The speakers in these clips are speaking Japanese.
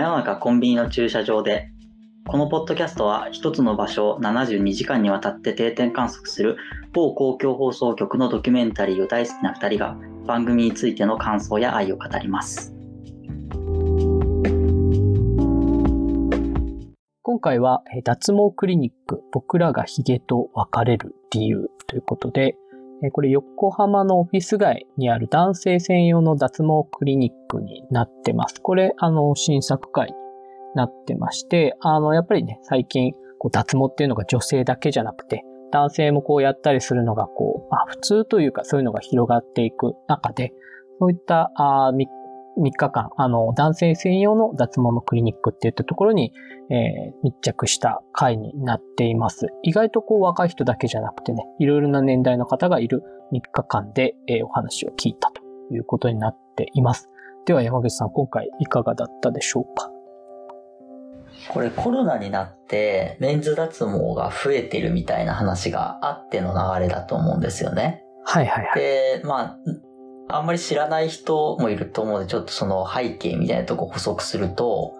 真夜中コンビニの駐車場でこのポッドキャストは一つの場所を72時間にわたって定点観測する某公共放送局のドキュメンタリーを大好きな2人が番組についての感想や愛を語ります。今回は脱毛クリニック僕らがヒゲと別れる理由ということでこれ横浜のオフィス街にある男性専用の脱毛クリニックになってます。これ、あの、新作会になってまして、あの、やっぱりね、最近、こう脱毛っていうのが女性だけじゃなくて、男性もこうやったりするのがこう、まあ普通というかそういうのが広がっていく中で、そういったあ 3, 3日間、あの、男性専用の脱毛のクリニックっていったところに、えー、密着した回になっています。意外とこう若い人だけじゃなくてね、いろいろな年代の方がいる3日間で、えー、お話を聞いたということになっています。では山口さん、今回いかがだったでしょうか？これコロナになってメンズ脱毛が増えてるみたいな話があっての流れだと思うんですよね。はいはいはい。で、まあ、あんまり知らない人もいると思うので、ちょっとその背景みたいなとこ補足すると、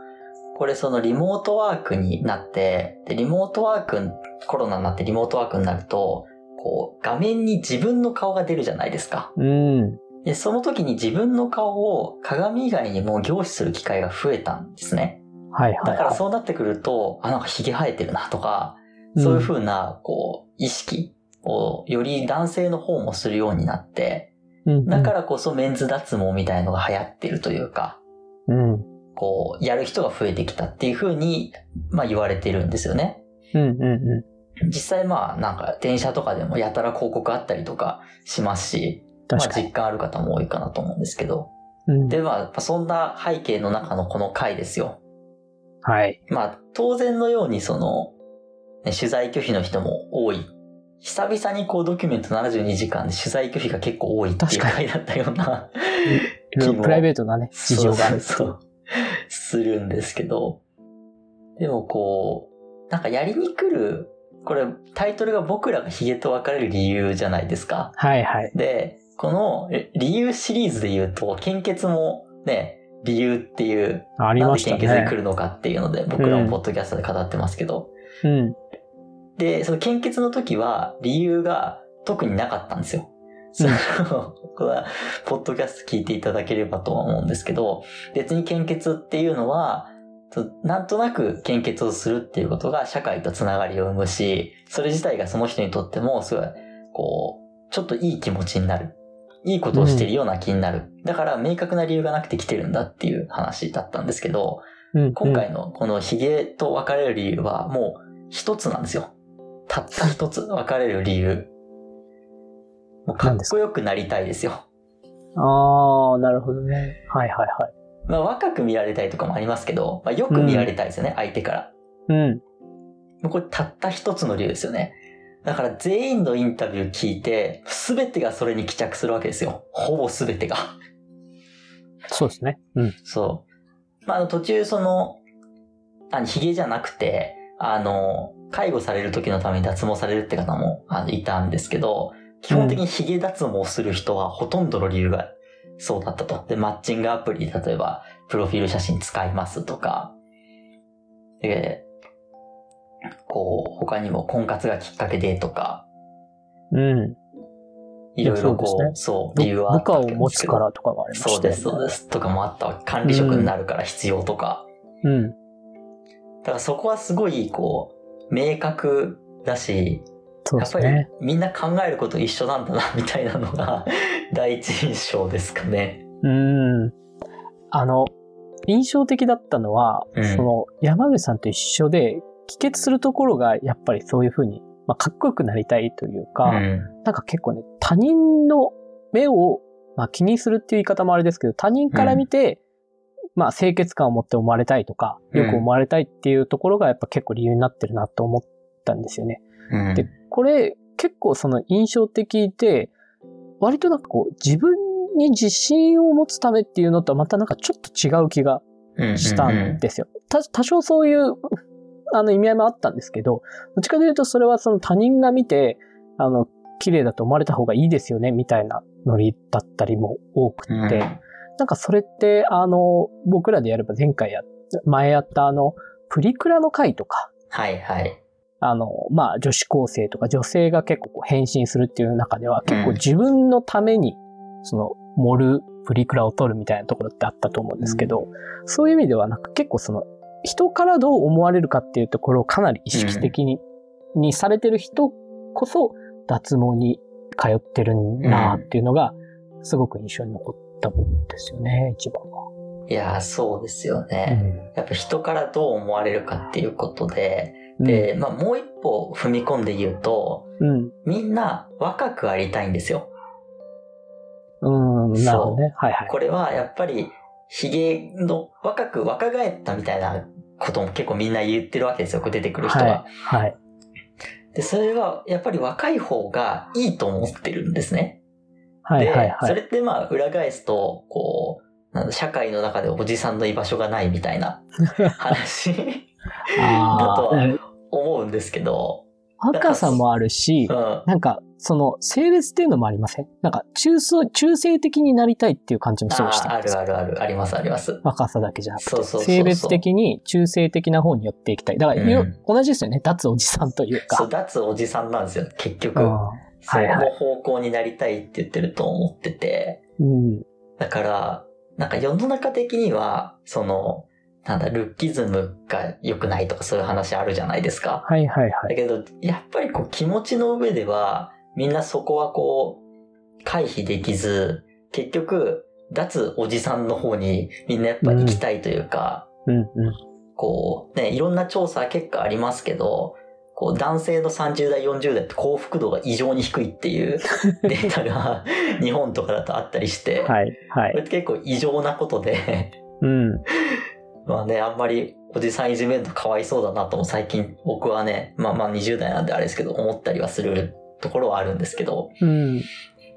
これそのリモートワークになって、で、リモートワーク、コロナになってリモートワークになると、こう、画面に自分の顔が出るじゃないですか。うん。で、その時に自分の顔を鏡以外にも凝視する機会が増えたんですね。はいはい、はい、だからそうなってくると、あ、なんか髭生えてるなとか、そういう風な、こう、意識をより男性の方もするようになって、うん、だからこそメンズ脱毛みたいのが流行ってるというか、うん、こう、やる人が増えてきたっていう風に、まあ言われてるんですよね。うんうんうん。実際まあなんか電車とかでもやたら広告あったりとかしますし、まあ実感ある方も多いかなと思うんですけど。うん、でまあそんな背景の中のこの回ですよ。はい。まあ、当然のようにその、ね、取材拒否の人も多い。久々にこうドキュメント72時間で取材拒否が結構多いっていう回だったようなプライベートなね、事情がある。そうそうするんですけど。でもこう、なんかやりに来る、これタイトルが僕らがヒゲと別れる理由じゃないですか。はいはい。で、この理由シリーズで言うと、献血もね、理由っていう、ありましたね。なんで献血に来るのかっていうので、僕らもポッドキャストで語ってますけど。うん。で、その献血の時は理由が特になかったんですよ。その、これは、ポッドキャスト聞いていただければとは思うんですけど、別に献血っていうのは、なんとなく献血をするっていうことが社会とつながりを生むし、それ自体がその人にとってもすごい、こう、ちょっといい気持ちになるいいことをしてるような気になる。だから明確な理由がなくて来てるんだっていう話だったんですけど、うんうん、今回のこのヒゲと別れる理由はもう一つなんですよ。たった一つ別れる理由。もうか？っこよくなりたいですよ。ああ、なるほどね。はいはいはい。まあ若く見られたいとかもありますけど、まあ、よく見られたいですよね、うん、相手から。うん。もうこれたった一つの理由ですよね。だから全員のインタビュー聞いて、すべてがそれに帰着するわけですよ。ほぼすべてが。そうですね。うん。そう。まあ、途中その、あの、髭じゃなくて、あの、介護される時のために脱毛されるって方もあのいたんですけど、基本的に髭脱毛する人はほとんどの理由がそうだったと。で、マッチングアプリ、例えば、プロフィール写真使いますとか、で、こう、他にも婚活がきっかけでとか、うん。いろいろこう、そう、そう、理由はあった部下を持つからとかもありましたね。そうです、そうです。とかもあったわ管理職になるから必要とか。うん。だからそこはすごい、こう、明確だし、ね、やっぱりみんな考えること一緒なんだな、みたいなのが 第一印象ですかね。うん。あの、印象的だったのは、うん、その山口さんと一緒で帰結するところがやっぱりそういうふうに、まあ、かっこよくなりたいというか、うん、なんか結構ね、他人の目を、まあ、気にするっていう言い方もあれですけど、他人から見て、うん、まあ清潔感を持って思われたいとか、よく思われたいっていうところがやっぱ結構理由になってるなと思ったんですよね。うん、で、これ結構その印象的で、割となんかこう自分に自信を持つためっていうのとはまたなんかちょっと違う気がしたんですよ。多少そういうあの意味合いもあったんですけど、どっちかというとそれはその他人が見て、あの、綺麗だと思われた方がいいですよね、みたいなノリだったりも多くて、うん、なんかそれって、あの、僕らでやれば前回やっ前やったあの、プリクラの回とか、はいはい。あの、まあ、女子高生とか女性が結構こう変身するっていう中では、結構自分のために、その、盛るプリクラを撮るみたいなところってあったと思うんですけど、そういう意味ではなんか結構その、人からどう思われるかっていうところをかなり意識的に、にされてる人こそ脱毛に通ってるんだなっていうのが、すごく印象に残ったもんですよね、一番は。いやー、そうですよね。やっぱ人からどう思われるかっていうことで、で、まあもう一歩踏み込んで言うと、うん。みんな若くありたいんですよ。うん。うん、なるほどね。はいはい。これはやっぱり、髭の若く若返ったみたいなことも結構みんな言ってるわけですよ、出てくる人は。はい。はい。で、それはやっぱり若い方がいいと思ってるんですね。はいはいで、はい。それってまあ裏返すと、こう、なんだ社会の中でおじさんの居場所がないみたいな 話だとは思うんですけど、若さもあるしう、ん。なんか、その、性別っていうのもありません？なんか、中層、中性的になりたいっていう感じもすごいしたあるあるある、ありますあります。若さだけじゃなくて、そうそうそうそう性別的に中性的な方に寄っていきたい。だから、ようん同じですよね。脱おじさんというか。そう、脱おじさんなんですよ、結局。うんその方向になりたいって言ってると思ってて。うん。だから、なんか世の中的には、その、なんだ、ルッキズムが良くないとかそういう話あるじゃないですか。はいはいはい。だけど、やっぱりこう気持ちの上では、みんなそこはこう、回避できず、結局、脱おじさんの方にみんなやっぱ行きたいというか、うんうん。こう、ね、いろんな調査結果ありますけど、こう男性の30代、40代って幸福度が異常に低いっていう データが 日本とかだとあったりして、はいはい。これって結構異常なことで、うん。まあね、あんまりおじさんいじめるとかわいそうだなとも最近僕はね、まあまあ20代なんであれですけど、思ったりはするところはあるんですけど、うん。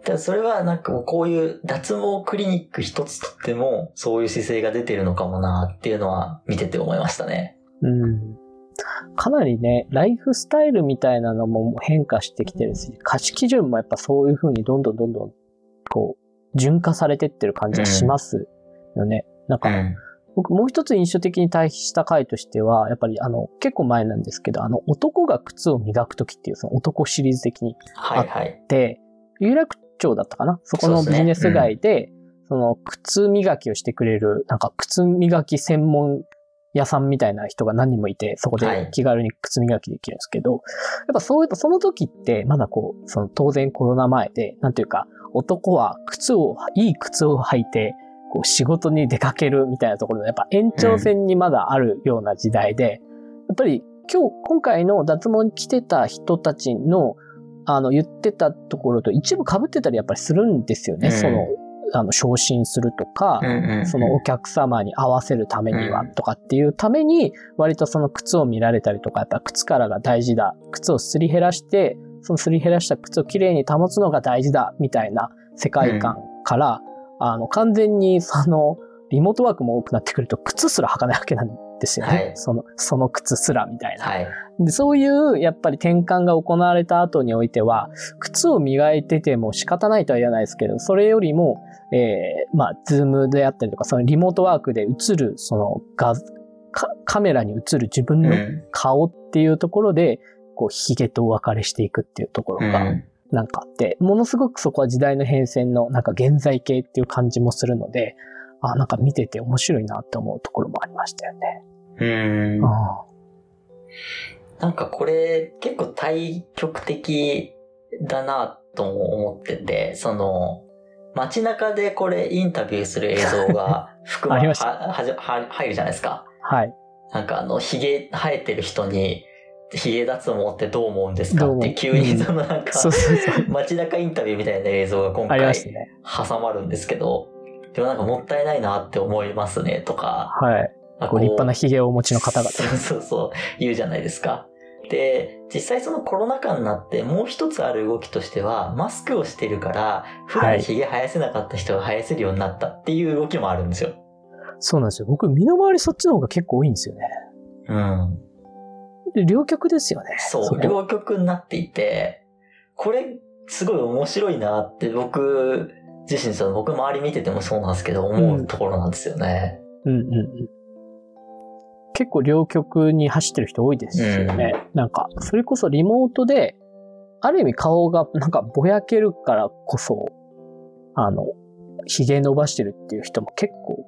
ただそれはなんかこういう脱毛クリニック一つとってもそういう姿勢が出てるのかもなっていうのは見てて思いましたね。うん。かなりね、ライフスタイルみたいなのも変化してきてるし、価値基準もやっぱそういう風にどんどんどんどん、こう、順化されてってる感じがしますよね。なんか、うん。僕もう一つ印象的に対比した回としては、やっぱりあの、結構前なんですけど、あの、男が靴を磨くときっていうその男シリーズ的にはいはい。で、有楽町だったかな？そこのビジネス街で、その靴磨きをしてくれる、なんか靴磨き専門屋さんみたいな人が何人もいて、そこはいで気軽に靴磨きできるんですけど、やっぱそういう、その時って、まだこう、その当然コロナ前で、なんていうか、男は靴を、いい靴を履いて、こう仕事に出かけるみたいなところで、やっぱ延長線にまだあるような時代で、やっぱり今日、今回の脱毛に来てた人たちの、あの、言ってたところと一部被ってたりやっぱりするんですよね。うんその、あの、昇進するとか、うんうんうんそのお客様に合わせるためにはうんとかっていうために、割とその靴を見られたりとか、やっぱ靴からが大事だ。靴をすり減らして、そのすり減らした靴をきれいに保つのが大事だ、みたいな世界観から、あの、完全にその、リモートワークも多くなってくると、靴すら履かないわけなんですよね。はいその、その靴すらみたいな。はい。でそういう、やっぱり転換が行われた後においては、靴を磨いてても仕方ないとは言わないですけど、それよりも、えーまあ、ズームであったりとか、そのリモートワークで映る、その画、カカメラに映る自分のうん。顔っていうところで、こう、髭とお別れしていくっていうところが、うん。なんかあって、ものすごくそこは時代の変遷の、なんか現在形っていう感じもするので、あ、なんか見てて面白いなって思うところもありましたよね。うん。あなんかこれ結構対極的だなとも思ってて、その、街中でこれインタビューする映像が 含まありましたは入るじゃないですか。はい。なんかあの、髭生えてる人に、髭脱毛ってどう思うんですか？って急にそのなんか。街中インタビューみたいな映像が今回。挟まるんですけど、でもなんかもったいないなって思いますねとか、はい。あこう立派なこ髭をお持ちの方々。そうそうそう、言うじゃないですか。で、実際そのコロナ禍になってもう一つある動きとしては、マスクをしてるから、普段髭生やせなかった人が生やせるようになったっていう動きもあるんですよ。そうなんですよ。僕、身の回りそっちの方が結構多いんですよね。うん。で、両極ですよね。そう、こ両極になっていて、これ、すごい面白いなって僕自身、その僕周り見ててもそうなんですけど、思うところなんですよね。うんうんうん。結構両極に走ってる人多いですよね。なんか、それこそリモートで、ある意味顔がなんかぼやけるからこそ、あの、髭伸ばしてるっていう人も結構、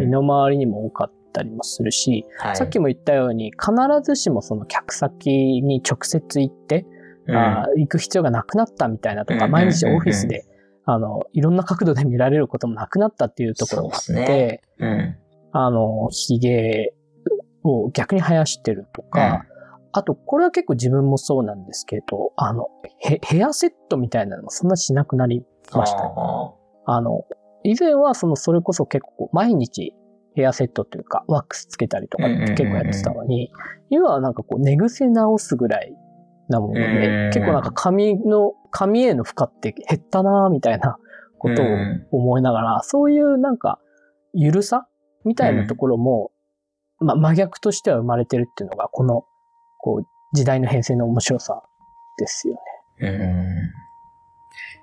身の回りにも多かったりもするし、はい。さっきも言ったように、必ずしもその客先に直接行って、あー行く必要がなくなったみたいなとか、うん毎日オフィスで、あの、いろんな角度で見られることもなくなったっていうところがあって、ね。うん。あの、髭を逆に生やしてるとか、あと、これは結構自分もそうなんですけど、あの、ヘヘアセットみたいなのもそんなしなくなりました。ね。ああの、以前はその、それこそ結構毎日ヘアセットというか、ワックスつけたりとかって結構やってたのに、今はなんかこう、寝癖直すぐらいなものうんで、結構なんか髪の、髪への負荷って減ったなみたいなことをうん。思いながら、そういうなんか、ゆるさみたいなところも、まあ、真逆としては生まれてるっていうのが、この、こう、時代の変遷の面白さですよね。ーうん。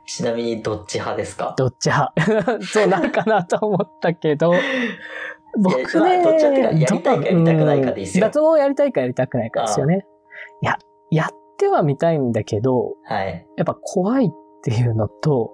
ちなみにどっち派ですか？どっち派？そうなんかなと思ったけど、僕ね、まあどっち派ってかやりたいかやりたくないかですようん脱毛やりたいかやりたくないかですよね。いや、やってはみたいんだけど、はい。やっぱ怖いっていうのと、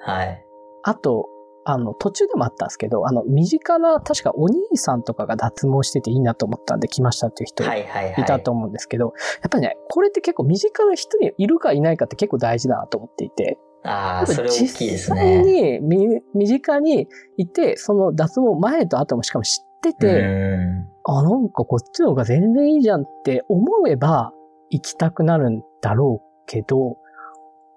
はい。あと、あの、途中でもあったんですけど、あの、身近な、確かお兄さんとかが脱毛してていいなと思ったんで来ましたっていう人はいはいはい。いたと思うんですけど、やっぱりね、これって結構身近な人にいるかいないかって結構大事だなと思っていて、ああ、それ大きいです実際ね。に身身近にいて、その脱毛前と後もしかも知ってて、うんあ、なんかこっちの方が全然いいじゃんって思えば行きたくなるんだろうけど、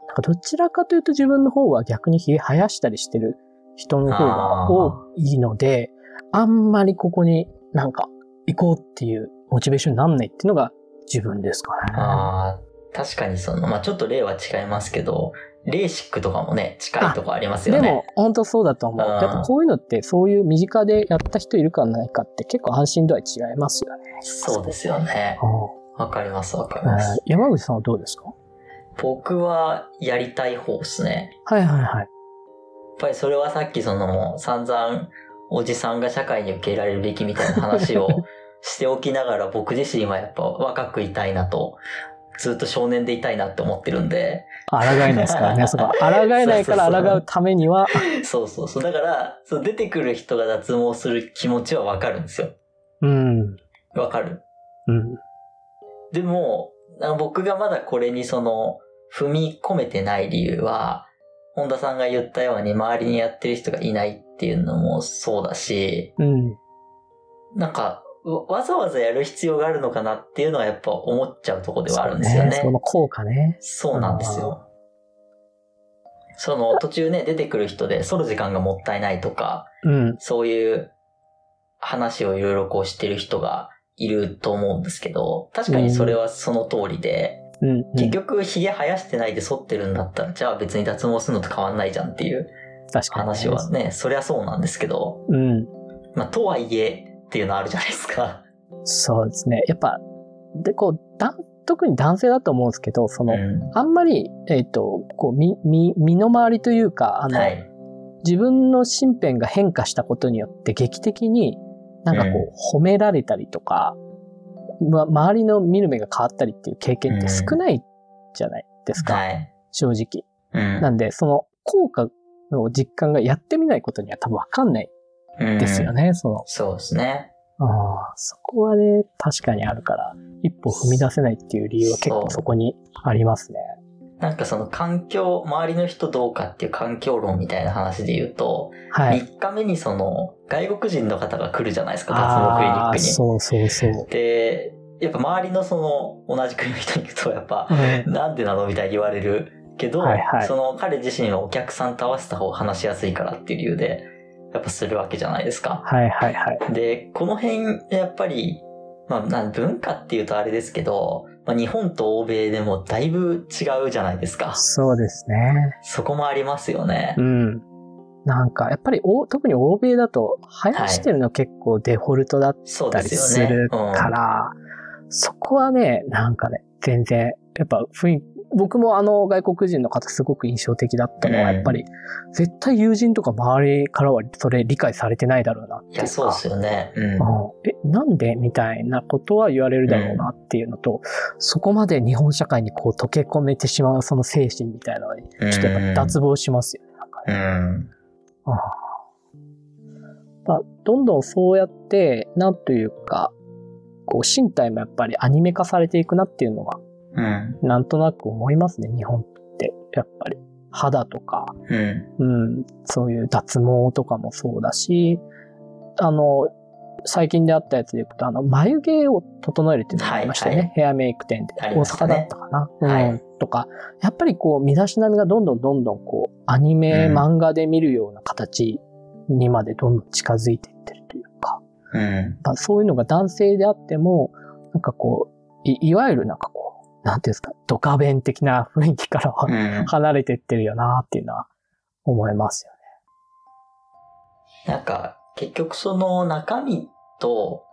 なんかどちらかというと自分の方は逆に髭生やしたりしてる人の方が多いので、あんまりここになんか行こうっていうモチベーションになんないっていうのが自分ですかね。ああ、確かにその、まあちょっと例は違いますけど、レーシックとかもね、近いとこありますよね。でも、本当そうだと思う。うんやっぱこういうのって、そういう身近でやった人いるかないかって結構安心度合い違いますよね。そうですよね。わかりますわかりうんます。山口さんはどうですか？僕はやりたい方ですね。はいはいはい。やっぱりそれはさっきその散々おじさんが社会に受け入れられるべきみたいな話を しておきながら僕自身はやっぱ若くいたいなと、ずっと少年でいたいなって思ってるんで、抗えないですからね。そこ。抗えないから抗うためには、そうそうそう。だから、そう出てくる人が脱毛する気持ちはわかるんですよ。うん。わかる。うん。でも、僕がまだこれにその、踏み込めてない理由は、本田さんが言ったように周りにやってる人がいないっていうのもそうだし、うん。なんか、わわざわざやる必要があるのかなっていうのはやっぱ思っちゃうところではあるんですよね。その効果ね。そうなんですよ。その途中ね、出てくる人で、剃る時間がもったいないとか、うん。そういう話をいろいろこうしてる人がいると思うんですけど、確かにそれはその通りで、うん。うん結局髭生やしてないで剃ってるんだったら、じゃあ別に脱毛するのと変わんないじゃんっていう話はね、そりゃそうなんですけど、うん。まあとはいえっていうのあるじゃないですか。そうですね。やっぱ、で、こう、だ特に男性だと思うんですけど、その、うんあんまり、えっ、と、こう、み、み、身の回りというか、あの、はい。自分の身辺が変化したことによって劇的になんかこう、褒められたりとか、ま、周りの見る目が変わったりっていう経験って少ないじゃないですか、はい。正直。うんなんで、その効果の実感がやってみないことには多分わかんないですよね。ね、その。そうですね。ああそこはね、確かにあるから、一歩踏み出せないっていう理由は結構そこにありますね。なんかその環境、周りの人どうかっていう環境論みたいな話で言うと、はい。3日目にその外国人の方が来るじゃないですか、脱毛クリニックに。そうそうそう。で、やっぱ周りのその同じ国の人に行くとやっぱ、うんなんでなのみたいに言われるけど、はいはいその彼自身はお客さんと合わせた方が話しやすいからっていう理由で、やっぱするわけじゃないですか。はいはいはい。で、この辺、やっぱり、まあ、文化っていうとあれですけど、まあ、日本と欧米でもだいぶ違うじゃないですか。そうですね。そこもありますよねう。ん。なんか、やっぱりお、特に欧米だと、生やしてるの結構デフォルトだっそうたりですよね。するうんから、そこはね、なんかね、全然、やっぱ雰囲僕もあの外国人の方すごく印象的だったのは、うんやっぱり、絶対友人とか周りからはそれ理解されてないだろうなっていうか。いや、そうですよね。うん。うんえ、なんでみたいなことは言われるだろうなっていうのと、そこまで日本社会にこう溶け込めてしまうその精神みたいなのに、ちょっとやっぱ脱帽しますよね。なんかねうん。まあ、どんどんそうやって、なんというか、こう身体もやっぱりアニメ化されていくなっていうのは、うん。なんとなく思いますね、日本って。やっぱり。肌とか、うん。うん、そういう脱毛とかもそうだし、あの、最近であったやつでいくと、あの、眉毛を整えるっていうのがありましたよね。はいはヘアメイク店で。大阪だったかな。うん、はいとか、やっぱりこう、身だしなみがどんどんどんどんこう、アニメ、うん漫画で見るような形にまでどんどん近づいていってるというか、うん。まあ、そういうのが男性であっても、なんかこう、いいわゆるなんかこう、なんていうんですか、ドカベン的な雰囲気からはうん。離れてってるよなっていうのは思いますよね。なんか、結局その中身と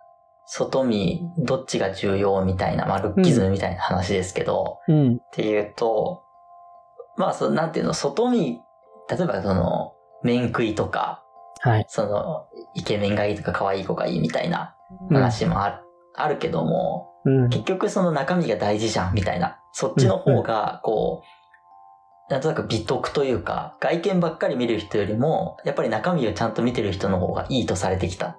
外身、どっちが重要みたいな、まあ、ルッキズムみたいな話ですけど、うん。っていうと、まあ、その、なんていうの、外見、例えばその、面食いとか、はい。その、イケメンがいいとか可愛い子がいいみたいなうん話もある,、あるけども、うん。結局その中身が大事じゃんみたいな、そっちの方が、こう、なんとなく美徳というか、外見ばっかり見る人よりも、やっぱり中身をちゃんと見てる人の方がいいとされてきた。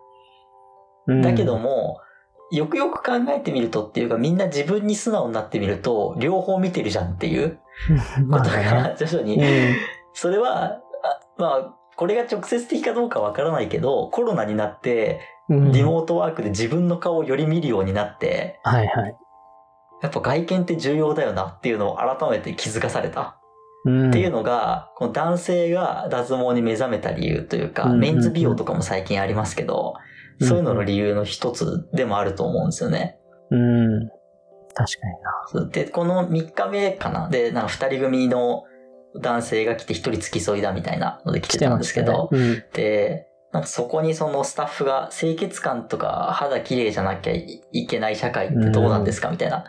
うんだけども、よくよく考えてみるとっていうか、みんな自分に素直になってみると、両方見てるじゃんっていう こと。が 徐々に、うんそれは、あまあ、これが直接的かどうかわからないけど、コロナになって、うんリモートワークで自分の顔をより見るようになって、はいはい。やっぱ外見って重要だよなっていうのを改めて気づかされた。うんっていうのが、この男性が脱毛に目覚めた理由というか、うんうんうんメンズ美容とかも最近ありますけど、そういうのの理由の一つでもあると思うんですよね。うん。確かにな。で、この3日目かなで、なんか2人組の男性が来て1人付き添いだみたいなので来てたんですけど、来てましたねで、なんかそこにそのスタッフが清潔感とか肌綺麗じゃなきゃいけない社会ってどうなんですかみたいな。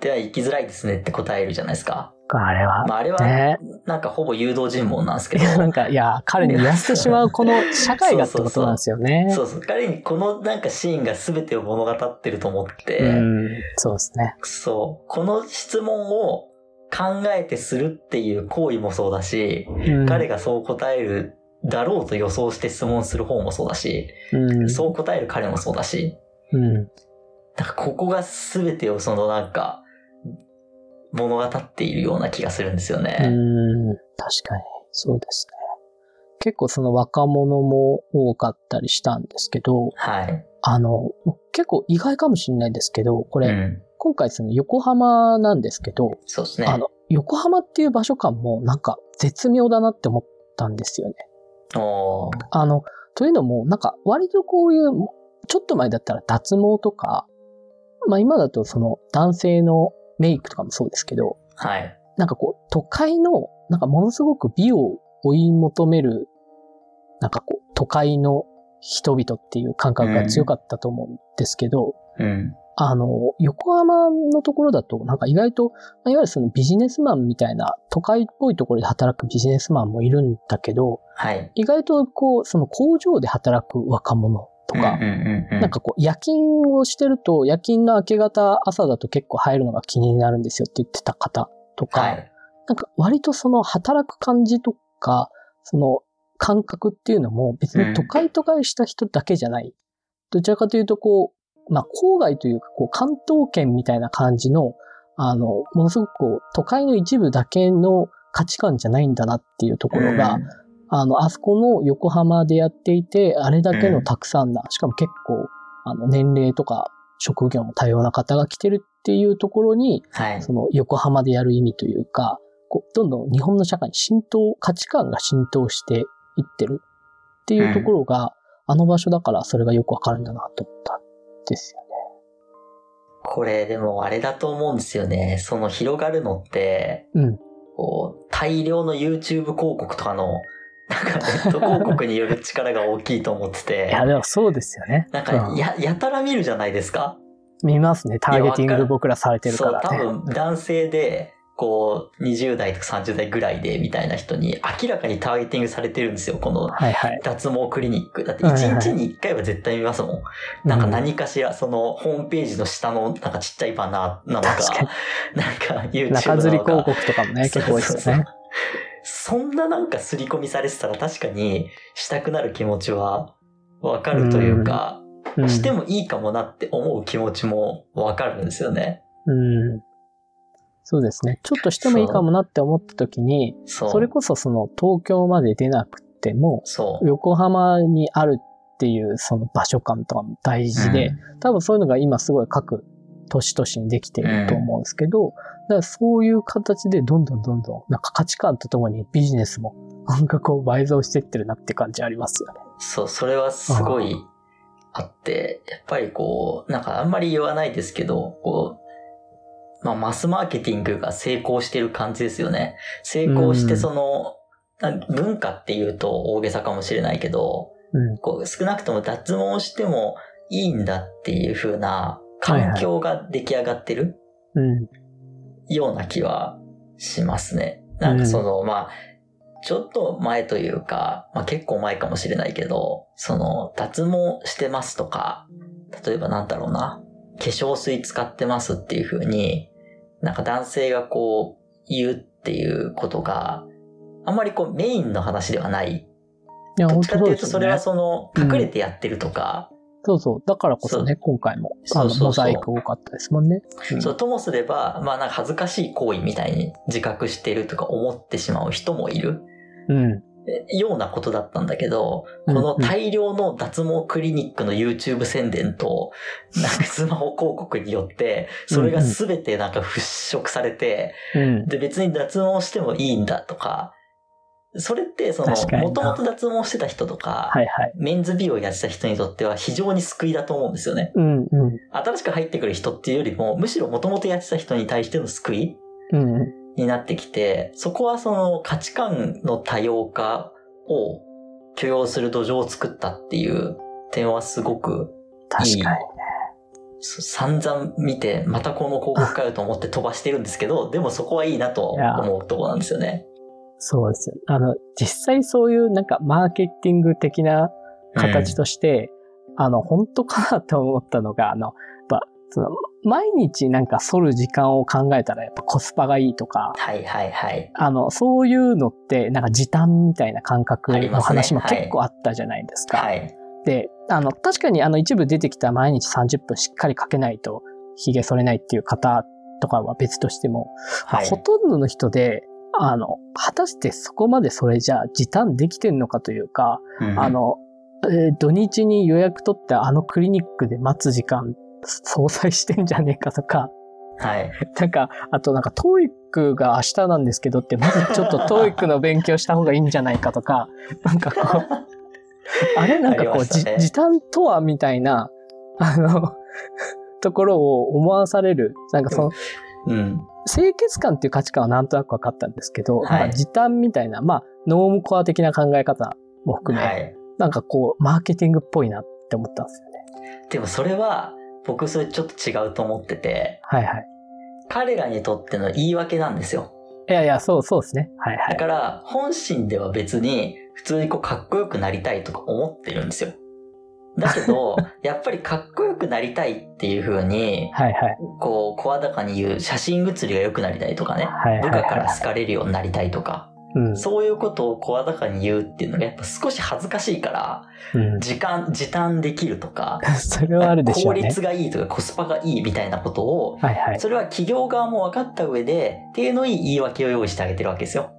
では生きづらいですねって答えるじゃないですか。うん。あれは、まああれはね。なんかほぼ誘導尋問なんですけどい、や、なんか、いや、彼に言わせてしまうこの社会がってことなんですよね。そうそう、彼にこのなんかシーンが全てを物語ってると思って、うん。そうですね。そう、この質問を考えてするっていう行為もそうだし、うん彼がそう答えるだろうと予想して質問する方もそうだし、うん。そう答える彼もそうだし、うん。なんかここが全てをそのなんか、物語っているような気がするんですよね。うん。確かに。そうですね。結構その若者も多かったりしたんですけど、はい。あの、結構意外かもしれないですけど、これ、うん。今回その横浜なんですけど、そうですね。あの、横浜っていう場所感もなんか絶妙だなって思ったんですよね。あの、というのも、なんか割とこういう、ちょっと前だったら脱毛とか、まあ今だとその男性のメイクとかもそうですけど、はい。なんかこう、都会の、なんかものすごく美を追い求める、なんかこう、都会の人々っていう感覚が強かったと思うんですけど、うん。あの、横浜のところだと、なんか意外と、まあいわゆるそのビジネスマンみたいな、都会っぽいところで働くビジネスマンもいるんだけど、はい。意外とこう、その工場で働く若者とか、うんうんうんうん、なんかこう、夜勤をしてると、夜勤の明け方、朝だと結構入るのが気になるんですよって言ってた方とか、はい。なんか割とその働く感じとか、その感覚っていうのも別に都会都会した人だけじゃない。どちらかというとこう、まあ郊外というかこう関東圏みたいな感じの、あの、ものすごくこう都会の一部だけの価値観じゃないんだなっていうところが、うん。あの、あそこの横浜でやっていて、あれだけのたくさんな、しかも結構、あの、年齢とか職業も多様な方が来てるっていうところに、はい。その横浜でやる意味というか、こうどんどん日本の社会に浸透、価値観が浸透していってるっていうところが、あの場所だからそれがよくわかるんだなと思った。んですよね。これでもあれだと思うんですよね。その広がるのって、うん。こう、大量の YouTube 広告とかの、なんかネット広告による力が大きいと思っていて、や、でもそうですよね。なんかうんや、やたら見るじゃないですか？見ますね。ターゲティング僕らされてるかそう、らね。多分男性で、こう、20代とか30代ぐらいでみたいな人に明らかにターゲティングされてるんですよ、このはいはい。脱毛クリニック。だってはいはい1日に1回は絶対見ますもん。なんか何かしら、そのホームページの下のなんかちっちゃいバナーなのか、確かになんか YouTube な中吊りのか。広告とかもね、結構多いですよね。そんななんか刷り込みされてたら確かにしたくなる気持ちはわかるというか、うんしてもいいかもなって思う気持ちもわかるんですよね。うん。そうですね。ちょっとしてもいいかもなって思った時に、それこそその東京まで出なくても。横浜にあるっていうその場所感とかも大事で、うん多分そういうのが今すごい各都市都市にできてると思うんですけど、だからそういう形でどんどんどんどん、なんか価値観とともにビジネスもなんかこう倍増してってるなって感じありますよね。そう、それはすごいあって、やっぱりこう、なんかあんまり言わないですけど、こう、まあマスマーケティングが成功してる感じですよね。成功してうんその、な文化っていうと大げさかもしれないけど、うん。こう少なくとも脱毛してもいいんだっていう風な環境が出来上がってるうん。ような気はしますね。なんかその、まあ、ちょっと前というか、まあ結構前かもしれないけど、その、脱毛してますとか、例えばなんだろうな、化粧水使ってますっていう風に、なんか男性がこう、言うっていうことが、あんまりこうメインの話ではない。いや、どっ本ちかっていうと、当それは。その、うん隠れてやってるとか、そうそう。だからこそね、今回も、あの、そうそうそうモザイク多かったですもんね。うんそう、ともすれば、まあなんか恥ずかしい行為みたいに自覚してるとか思ってしまう人もいる。うん。ようなことだったんだけど、うんこの大量の脱毛クリニックの YouTube 宣伝と、なんかスマホ広告によって、それが全てなんか払拭されて、うん。で別に脱毛してもいいんだとか、それってそのもともと脱毛してた人とか、はいはい。メンズ美容やってた人にとっては非常に救いだと思うんですよね。うんうん。新しく入ってくる人っていうよりも、むしろもともとやってた人に対しての救いうんうん。になってきて、そこはその価値観の多様化を許容する土壌を作ったっていう点はすごく確かに。そ散々見て、またこの広告かよと思って飛ばしてるんですけど、でもそこはいいなと思うところなんですよね。そうですよ。あの、実際そういうなんかマーケティング的な形として、あの、本当かなと思ったのが、あの、その、毎日なんか剃る時間を考えたらやっぱコスパがいいとか、はいはいはい。あの、そういうのって、なんか時短みたいな感覚の話もはい結構あったじゃないですか。はい。で、あの、確かにあの一部出てきた毎日30分しっかりかけないと髭剃れないっていう方とかは別としても、まあはいほとんどの人で、あの、果たしてそこまでそれじゃあ時短できてんのかというか、うんあ、の、えー土日に予約取ってあのクリニックで待つ時間相殺してんじゃねえかとか、はい。なんか、あとなんか、トーイックが明日なんですけどって、まずちょっとトーイックの勉強した方がいいんじゃないかとか、なんかこう、あれなんかこう、ねじ時短とはみたいな、あの、ところを思わされる、なんかその、うん。清潔感っていう価値観はなんとなく分かったんですけど、はい時短みたいな、まあ、ノームコア的な考え方も含め、はい。なんかこう、マーケティングっぽいなって思ったんですよね。でもそれは、僕それちょっと違うと思ってて、はいはい。彼らにとっての言い訳なんですよ。いやいや、そうそうですね。はいはい。だから、本心では別に、普通にこう、かっこよくなりたいとか思ってるんですよ。だけど、やっぱりかっこよくなりたいっていう風に、はいはい。こう、声高に言う写真写りが良くなりたいとかね、はいはい部下からは好かれるようになりたいとか、い。うん。そういうことを声高に言うっていうのがやっぱ少し恥ずかしいから、うん、時間、時短できるとか、それはあるでしょ効うね。率がいいとかコスパがいいみたいなことを、はいはい。それは企業側も分かった上で、手のいい言い訳を用意してあげてるわけですよ。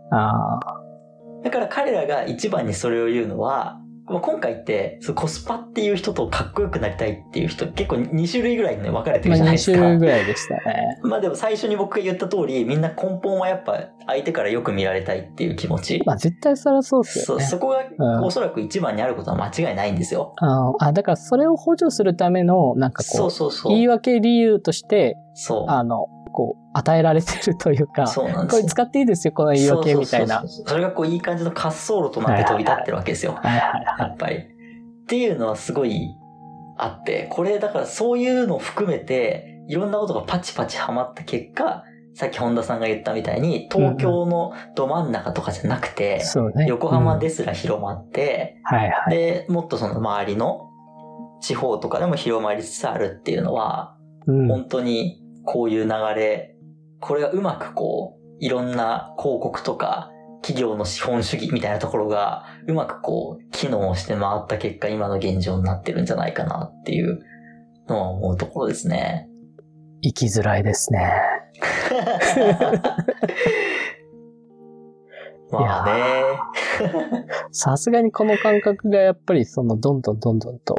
だから彼らが一番にそれを言うのは、まあ今回って、そうコスパっていう人とかっこよくなりたいっていう人、結構2種類ぐらいにね分かれてるまあ2じゃないですか。種類ぐらいでしたね。まあでも最初に僕が言った通り、みんな根本はやっぱ相手からよく見られたいっていう気持ち。まあ絶対それはそうですそよね。そこがうんおそらく一番にあることは間違いないんですよ。あのあ、だからそれを補助するための、なんかこう、そうそうそう。言い訳理由として、そう。あの、こう、与えられてるというか、そうなんですよ。これ使っていいですよ、この言い訳みたいな。それがこういい感じの滑走路となって飛び立ってるわけですよ。はいはいはやっぱり。っていうのはすごいあって、これだからそういうのを含めて、いろんなことがパチパチはまった結果、さっき本田さんが言ったみたいに、東京のど真ん中とかじゃなくて、そうね。横浜うんですら広まって、はいはい。で、もっとその周りの地方とかでも広まりつつあるっていうのは、うん。本当にこういう流れ、これがうまくこう、いろんな広告とか、企業の資本主義みたいなところが、うまくこう、機能して回った結果、今の現状になってるんじゃないかなっていうのは思うところですね。生きづらいですね。まあね。さすがにこの感覚がやっぱりそのどんどんどんどんと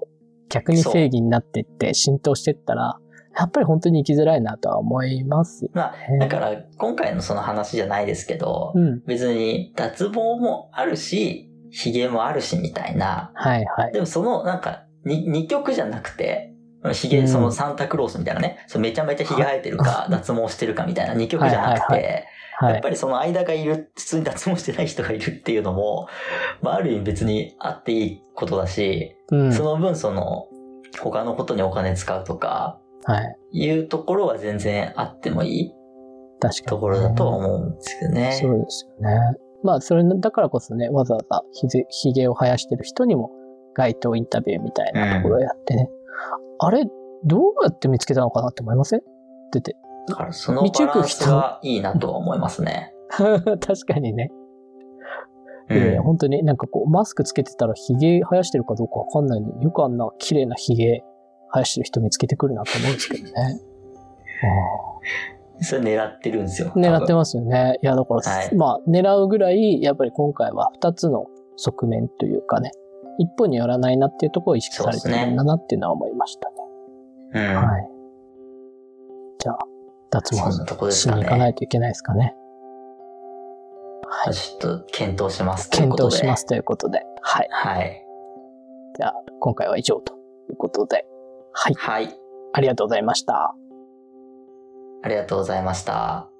逆に正義になっていって浸透していったら、やっぱり本当に生きづらいなとは思いますよまあ、ね。だから、今回のその話じゃないですけど、うん。別に脱毛もあるし、髭もあるしみたいな、はいはい。でもそのなんかに二曲じゃなくて、ヒゲ、うんそのサンタクロースみたいなね、そうめちゃめちゃヒゲ生えてるか、脱毛してるかみたいな二曲じゃなくて、やっぱ。りその間がいる、普通に脱毛してない人がいるっていうのも、まあある意味別にあっていいことだし、うん。その分その、他のことにお金使うとか、はい。いうところは全然あってもいい確かに、ところだとは思うんですけどね。そうですよね。まあ、それだからこそね、わざわざひぜひげを生やしてる人にも街頭インタビューみたいなところをやってね、あれ、どうやって見つけたのかなって思いません？ってて。だからそのバランスがいいなとは思いますね。確かにね。いや本当になんかこう、マスクつけてたらヒゲ生やしてるかどうかわかんないのによくあんな綺麗なヒゲ生やしてる人見つけてくるなと思うんですけどね。それ狙ってるんですよ。うん狙ってまますよね。いや、だから、はいまあ、狙うぐらい、やっぱり今回は二つの側面というかね、一本によらないなっていうところを意識されてるんだなっていうのは思いましたね。うん。はい。じゃあ、脱毛しに行かないといけないですかね。はい。ちょっと検討しますということで。検討しますということで。はい。はい。じゃあ、今回は以上ということで。はい。はい。ありがとうございました。ありがとうございました。